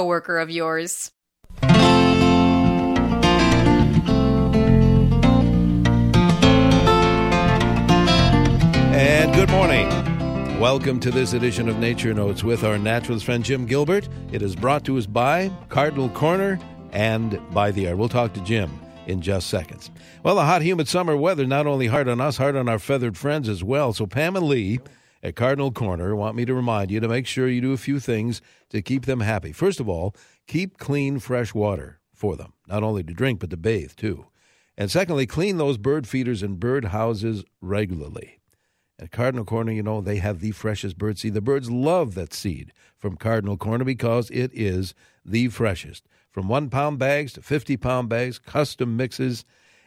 coworker of yours. And good morning. Welcome to this edition of Nature Notes with our naturalist friend Jim Gilbert. It is brought to us by Cardinal Corner and by the air. We'll talk to Jim in just seconds. Well, the hot, humid summer weather not only hard on us, hard on our feathered friends as well. So Pam and Lee at Cardinal Corner want me to remind you to make sure you do a few things to keep them happy. First of all, keep clean, fresh water for them, not only to drink, but to bathe too. And secondly, clean those bird feeders and bird houses regularly. At Cardinal Corner, you know, they have the freshest bird seed. The birds love that seed from Cardinal Corner because it is the freshest. From one pound bags to 50 pound bags, custom mixes.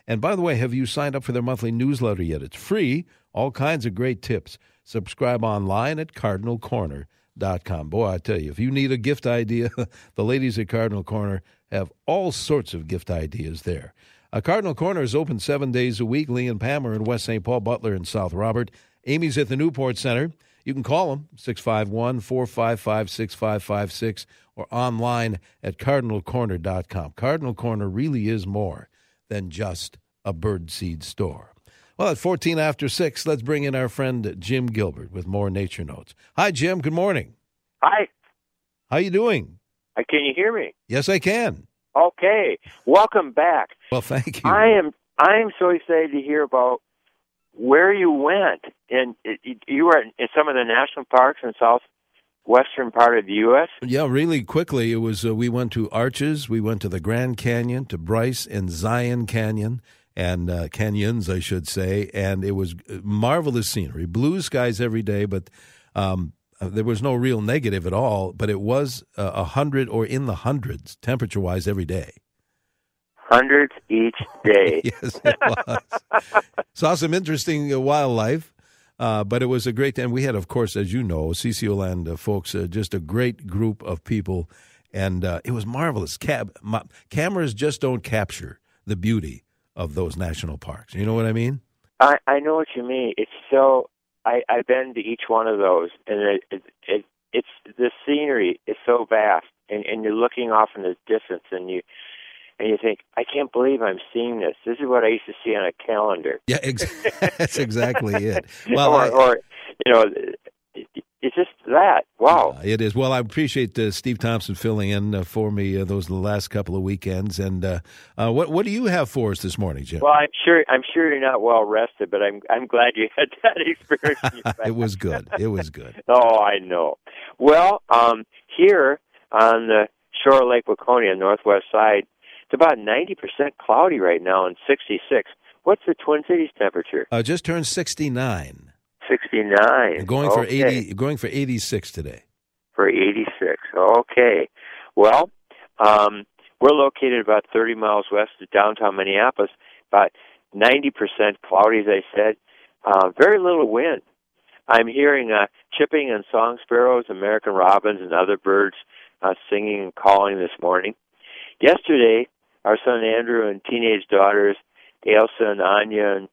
And by the way, have you signed up for their monthly newsletter yet? It's free, all kinds of great tips. Subscribe online at cardinalcorner.com. Boy, I tell you, if you need a gift idea, the ladies at Cardinal Corner have all sorts of gift ideas there. A Cardinal Corner is open seven days a week. Lee and Pam are in West St. Paul, Butler, and South Robert. Amy's at the Newport Center. You can call them 651 455 6556 or online at cardinalcorner.com. Cardinal Corner really is more than just a birdseed store. Well, at 14 after 6, let's bring in our friend Jim Gilbert with more nature notes. Hi, Jim. Good morning. Hi. How you doing? Uh, can you hear me? Yes, I can. Okay. Welcome back. Well, thank you. I am I am so excited to hear about where you went. And you were in some of the national parks in southwestern part of the U.S. Yeah, really quickly. It was uh, we went to Arches, we went to the Grand Canyon, to Bryce and Zion Canyon and uh, canyons, I should say, and it was marvelous scenery, blue skies every day, but um, uh, there was no real negative at all. But it was uh, a uh, hundred or in the hundreds, temperature wise, every day. Hundreds each day. yes, it was. Saw some interesting uh, wildlife. Uh, but it was a great, and we had, of course, as you know, CCO Land uh, folks, uh, just a great group of people, and uh, it was marvelous. Cab, my, cameras just don't capture the beauty of those national parks. You know what I mean? I I know what you mean. It's so I I've been to each one of those, and it it, it it's the scenery is so vast, and and you're looking off in the distance, and you and you think, I can't believe I'm seeing this. This is what I used to see on a calendar. Yeah, ex- that's exactly it. Well, or, I, or you know, it's just that. Wow. it is. Well, I appreciate uh, Steve Thompson filling in uh, for me uh, those the last couple of weekends. And uh, uh, what what do you have for us this morning, Jim? Well, I'm sure I'm sure you're not well rested, but I'm I'm glad you had that experience. it was good. It was good. oh, I know. Well, um, here on the shore of Lake Waconia, northwest side, it's about 90% cloudy right now and 66. What's the Twin Cities temperature? Uh, just turned 69. 69. going for 80 going for 86 today. For 86. Okay. Well, um, we're located about 30 miles west of downtown Minneapolis, about 90% cloudy as I said. Uh, very little wind. I'm hearing uh, chipping and song sparrows, American robins, and other birds uh, singing and calling this morning. Yesterday, our son Andrew and teenage daughters Elsa and Anya and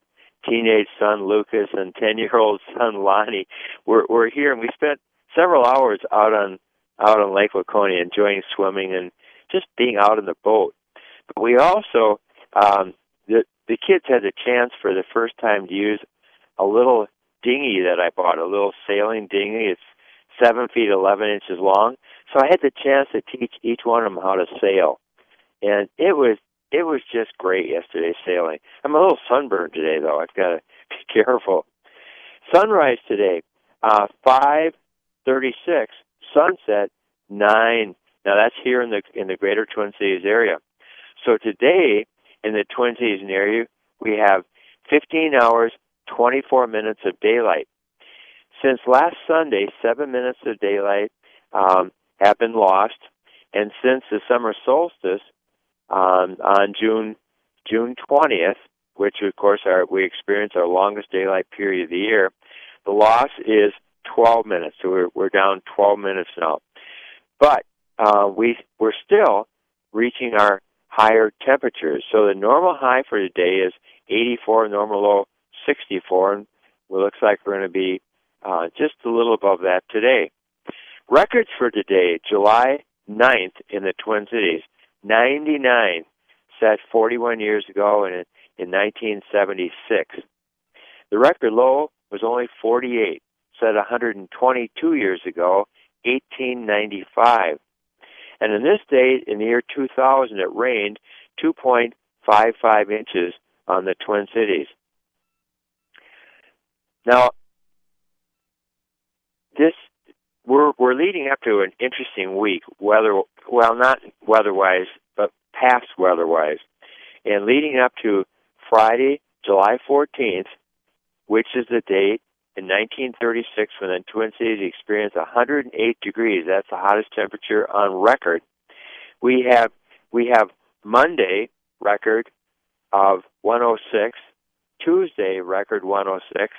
teenage son Lucas and ten year old son Lonnie were were here and we spent several hours out on out on Lake Waconia enjoying swimming and just being out in the boat. But we also um the the kids had the chance for the first time to use a little dinghy that I bought, a little sailing dinghy. It's seven feet eleven inches long. So I had the chance to teach each one of them how to sail. And it was it was just great yesterday sailing. I'm a little sunburned today though. I've got to be careful. Sunrise today, uh, five thirty-six. Sunset nine. Now that's here in the in the Greater Twin Cities area. So today in the Twin Cities area, we have 15 hours, 24 minutes of daylight. Since last Sunday, seven minutes of daylight um, have been lost, And since the summer solstice um, on June June 20th, which of course our, we experience our longest daylight period of the year, the loss is 12 minutes. So we're, we're down 12 minutes now. But uh, we we're still reaching our higher temperatures. So the normal high for today is 84, normal low 64, and it looks like we're going to be uh, just a little above that today. Records for today, July 9th in the Twin Cities, 99 set 41 years ago in, in 1976. The record low was only 48, set 122 years ago, 1895. And in this date, in the year 2000, it rained 2.55 inches on the Twin Cities. Now, this we're we're leading up to an interesting week, weather well not weather-wise, but past weather-wise, and leading up to Friday, July 14th, which is the date in 1936 when the Twin Cities experienced 108 degrees. That's the hottest temperature on record. We have we have Monday record of 106, Tuesday record 106,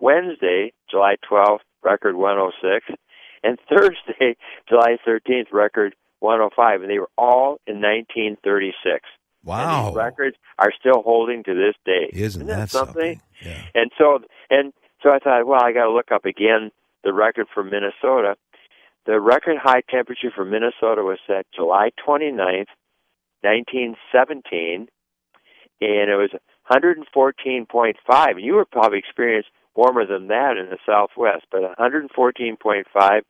Wednesday July 12th record 106, and Thursday July 13th record 105, and they were all in 1936. Wow! And these records are still holding to this day. Isn't, Isn't that something? something? Yeah. And so and so I thought, well, I got to look up again the record for Minnesota. The record high temperature for Minnesota was set July 29th, 1917, and it was 114.5. And you were probably experienced warmer than that in the Southwest, but 114.5,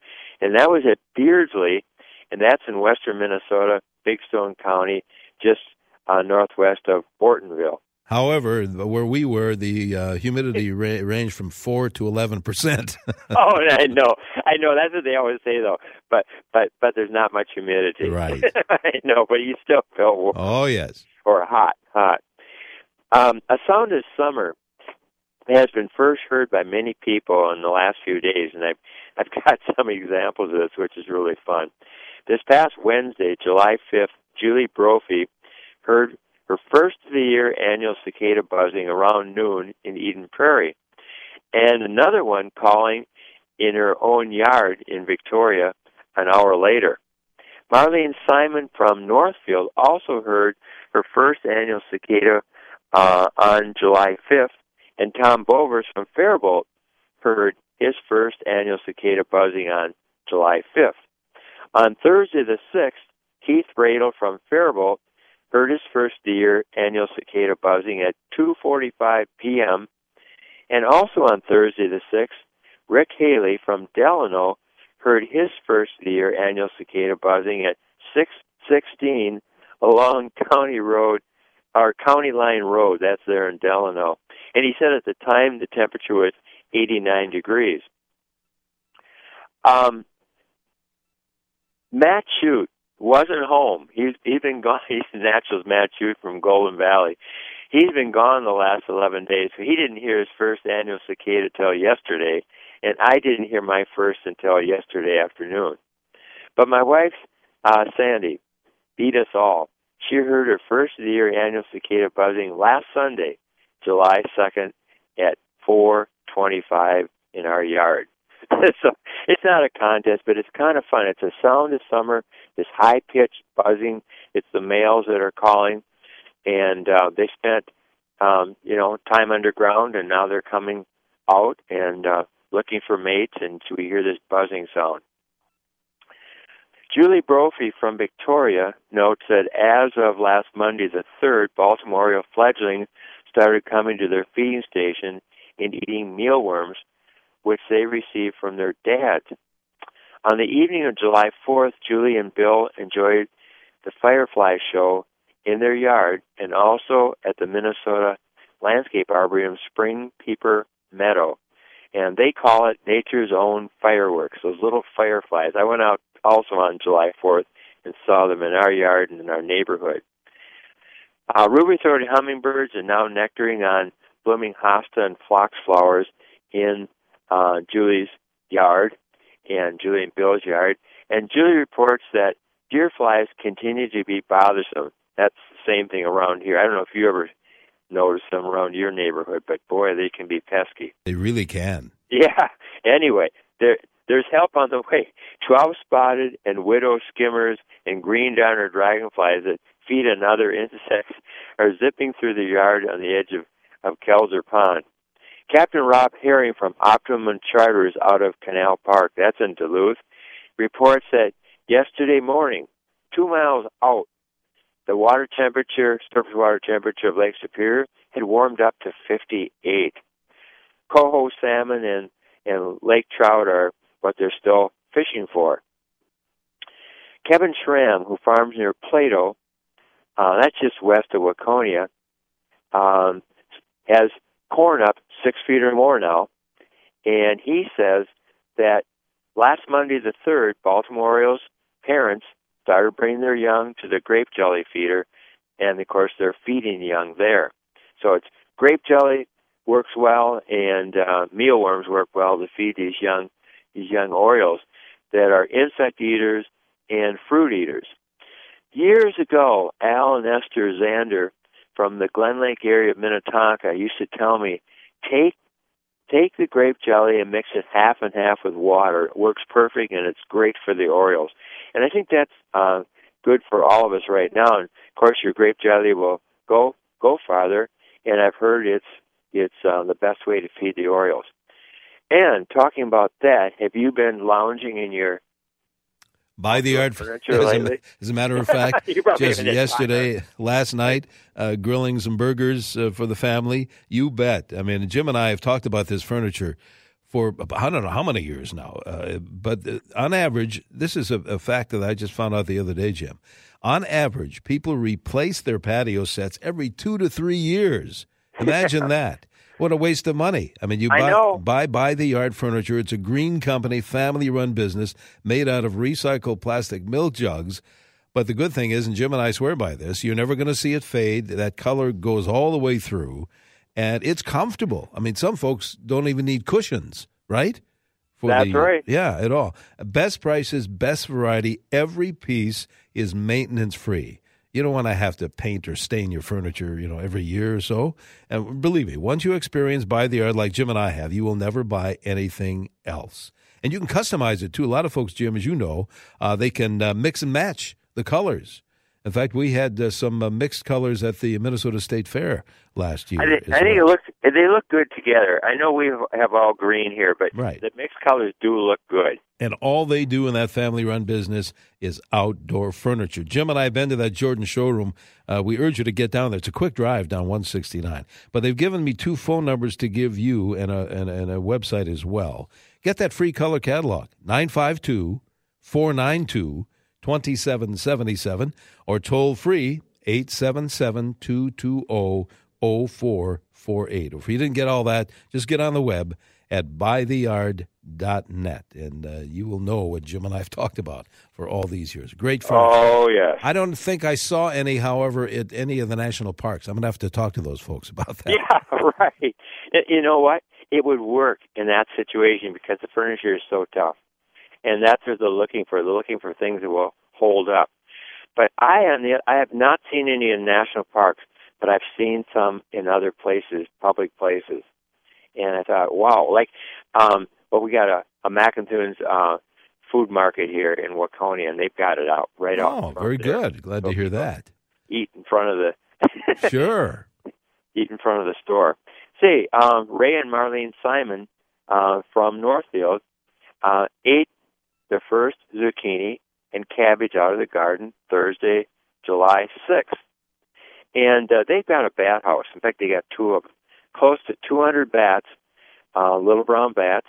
and that was at Beardsley, and that's in western Minnesota, Big Stone County, just uh, northwest of Ortonville. However, where we were, the uh, humidity ra- ranged from four to eleven percent. oh, I know, I know. That's what they always say, though. But but but there's not much humidity. Right. I know, but you still feel warm oh yes. or hot, hot. Um, a sound of summer has been first heard by many people in the last few days, and I've I've got some examples of this, which is really fun. This past Wednesday, July 5th, Julie Brophy heard her first of the year annual cicada buzzing around noon in Eden Prairie, and another one calling in her own yard in Victoria an hour later. Marlene Simon from Northfield also heard her first annual cicada uh, on July 5th, and Tom Bovers from Faribault heard his first annual cicada buzzing on July 5th. On Thursday the 6th, Keith Radel from Faribault heard his first year annual cicada buzzing at 2:45 p.m. And also on Thursday the 6th, Rick Haley from Delano heard his first year annual cicada buzzing at 6:16 along County Road, our County Line Road. That's there in Delano. And he said at the time the temperature was 89 degrees. Um, Matt Shute wasn't home. He's he's been gone. He's Naturals Matt Shute from Golden Valley. He's been gone the last 11 days, so he didn't hear his first annual cicada till yesterday, and I didn't hear my first until yesterday afternoon. But my wife, uh, Sandy, beat us all. She heard her first of the year annual cicada buzzing last Sunday, July 2nd, at 4:25 in our yard. so it's not a contest, but it's kind of fun. It's a sound of summer, this high pitched buzzing. It's the males that are calling, and uh, they spent um, you know time underground, and now they're coming out and uh, looking for mates, and so we hear this buzzing sound. Julie Brophy from Victoria notes that as of last Monday the 3rd, Baltimore fledglings started coming to their feeding station and eating mealworms, which they received from their dad. On the evening of July 4th, Julie and Bill enjoyed the Firefly Show in their yard and also at the Minnesota Landscape Arboretum Spring Peeper Meadow. And they call it nature's own fireworks, those little fireflies. I went out also on July 4th and saw them in our yard and in our neighborhood. Uh, ruby-throated hummingbirds are now nectaring on blooming hosta and phlox flowers in uh, Julie's yard and Julie and Bill's yard. And Julie reports that deer flies continue to be bothersome. That's the same thing around here. I don't know if you ever notice them around your neighborhood, but boy, they can be pesky. They really can. Yeah. Anyway, there there's help on the way. Twelve spotted and widow skimmers and green darner dragonflies that feed on other insects are zipping through the yard on the edge of, of Kelzer Pond. Captain Rob Herring from Optimum Charters out of Canal Park, that's in Duluth, reports that yesterday morning, two miles out, the water temperature, surface water temperature of Lake Superior had warmed up to 58. Coho salmon and, and lake trout are what they're still fishing for. Kevin Schramm, who farms near Plato, uh, that's just west of Waconia, um, has corn up six feet or more now, and he says that last Monday the third, Baltimore Orioles parents started bringing their young to the grape jelly feeder, and of course they're feeding young there. So it's grape jelly works well, and uh, mealworms work well to feed these young these young Orioles that are insect eaters and fruit eaters. Years ago, Al and Esther Zander from the Glen Lake area of Minnetonka used to tell me, take take the grape jelly and mix it half and half with water. It works perfect and it's great for the Orioles. And I think that's uh, good for all of us right now. And of course, your grape jelly will go go farther. And I've heard it's it's uh, the best way to feed the Orioles. And talking about that, have you been lounging in your buy the yard furniture as a, as a matter of fact just yesterday last night uh, grilling some burgers uh, for the family. You bet. I mean jim and i have talked about this furniture for i don't know how many years now uh, but uh, on average this is a, a fact that i just found out the other day jim. On average people replace their patio sets every two to three years. Imagine that what a waste of money. I mean, you buy, buy, buy the yard furniture. It's a green company, family run business made out of recycled plastic milk jugs. But the good thing is, and Jim and I swear by this, you're never going to see it fade. That color goes all the way through, and it's comfortable. I mean, some folks don't even need cushions, right? For That's the, right. Yeah, at all. Best prices, best variety. Every piece is maintenance free. You don't want to have to paint or stain your furniture, you know, every year or so. And believe me, once you experience buy the yard like Jim and I have, you will never buy anything else. And you can customize it too. A lot of folks, Jim, as you know, uh, they can uh, mix and match the colors. In fact, we had uh, some uh, mixed colors at the Minnesota State Fair last year. I, think, I think well. it looks they look good together. I know we have all green here, but right. the mixed colors do look good. And all they do in that family-run business is outdoor furniture. Jim and I have been to that Jordan showroom. Uh, we urge you to get down there. It's a quick drive down 169. But they've given me two phone numbers to give you and a, and, and a website as well. Get that free color catalog, 952 492 2777 or toll free 877 220 0448. If you didn't get all that, just get on the web at buytheyard.net and uh, you will know what Jim and I have talked about for all these years. Great furniture. Oh, yes. I don't think I saw any, however, at any of the national parks. I'm going to have to talk to those folks about that. Yeah, right. You know what? It would work in that situation because the furniture is so tough and that's what they're looking for. They're looking for things that will hold up. But I, on the, I have not seen any in national parks, but I've seen some in other places, public places, and I thought, wow, like, um, well, we got a, a uh, food market here in Waconia, and they've got it out right off. Oh, very good. Glad so to hear that. Eat in front of the. sure. Eat in front of the store. See, um, Ray and Marlene Simon uh, from Northfield uh, ate their first zucchini and cabbage out of the garden Thursday, July 6th. And uh, they've got a bat house. In fact, they got two of them. Close to 200 bats, uh, little brown bats,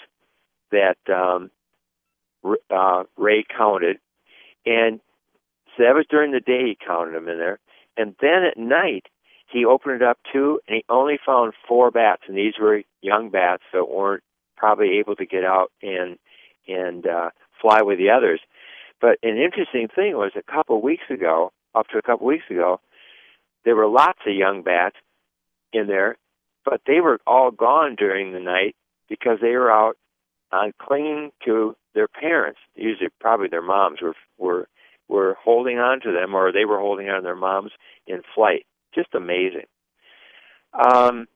that um, uh, Ray counted. And so that was during the day he counted them in there. And then at night, he opened it up too, and he only found four bats, and these were young bats that weren't probably able to get out and and uh, fly with the others. But an interesting thing was a couple of weeks ago, up to a couple of weeks ago, there were lots of young bats in there, but they were all gone during the night because they were out uh, clinging to their parents. Usually, probably their moms were were were holding on to them, or they were holding on to their moms in flight. Just amazing. Um,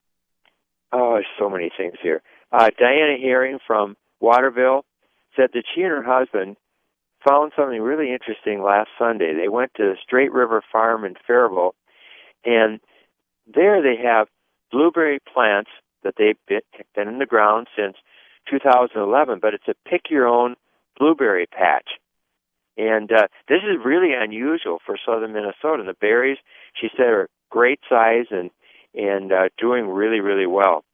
oh, so many things here. Uh, Diana Herring from Waterville said that she and her husband found something really interesting last Sunday. They went to the Straight River Farm in Faribault, and there they have blueberry plants that they've been in the ground since 2011, but it's a pick your own blueberry patch. And uh, this is really unusual for southern Minnesota. The berries, she said, are great size and and uh, doing really really well.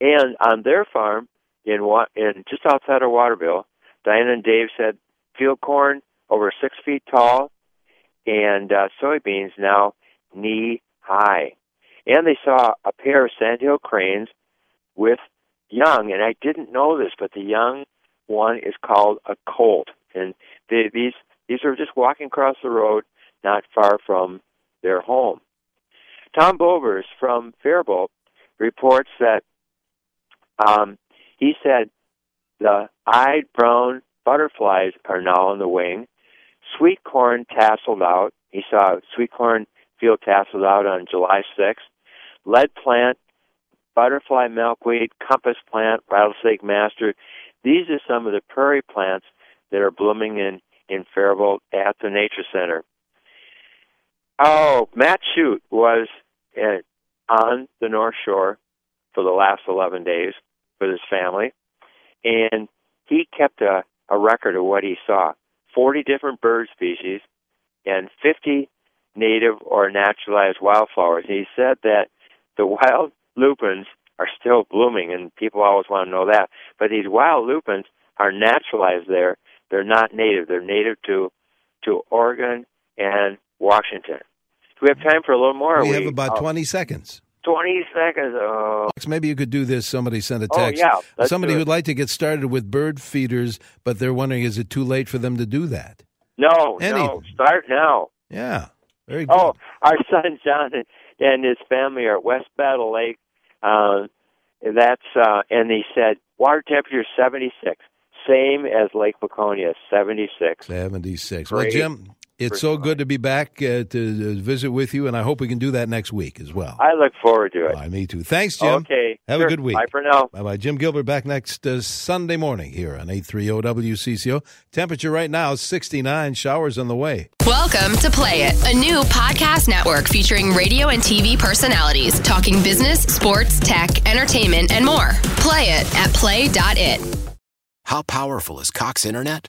And on their farm in in just outside of Waterville, Diana and Dave said field corn over six feet tall, and uh, soybeans now knee high. And they saw a pair of sandhill cranes with young, and I didn't know this, but the young one is called a colt, and they, these these are just walking across the road, not far from their home. Tom Bovers from Faribault reports that um, he said the eyed brown butterflies are now on the wing. Sweet corn tasseled out. He saw sweet corn field tasseled out on July 6th. Lead plant, butterfly milkweed, compass plant, rattlesnake master. These are some of the prairie plants that are blooming in, in Faribault at the Nature Center. Oh, Matt Shute was uh, on the North Shore for the last 11 days with his family, and he kept a, a record of what he saw 40 different bird species and 50 native or naturalized wildflowers. And he said that the wild lupins are still blooming, and people always want to know that. But these wild lupins are naturalized there. They're not native. They're native to to Oregon and Washington. Do we have time for a little more? We, we have about oh. 20 seconds. 20 seconds. Oh. Maybe you could do this. Somebody sent a oh, text. Oh, yeah. Somebody who'd like to get started with bird feeders, but they're wondering is it too late for them to do that? No, Any. no. Start now. Yeah. Very good. Oh, our son John and his family are at West Battle Lake. Uh, that's uh, and he said water temperature 76, same as Lake Waconia, 76. 76. Great. Well, Jim, it's so good to be back uh, to uh, visit with you, and I hope we can do that next week as well. I look forward to it. Bye, me too. Thanks, Jim. Okay. Have sure. a good week. Bye for now. Bye bye. Jim Gilbert back next uh, Sunday morning here on 830 WCCO. Temperature right now 69, showers on the way. Welcome to Play It, a new podcast network featuring radio and TV personalities talking business, sports, tech, entertainment, and more. Play it at play.it. How powerful is Cox Internet?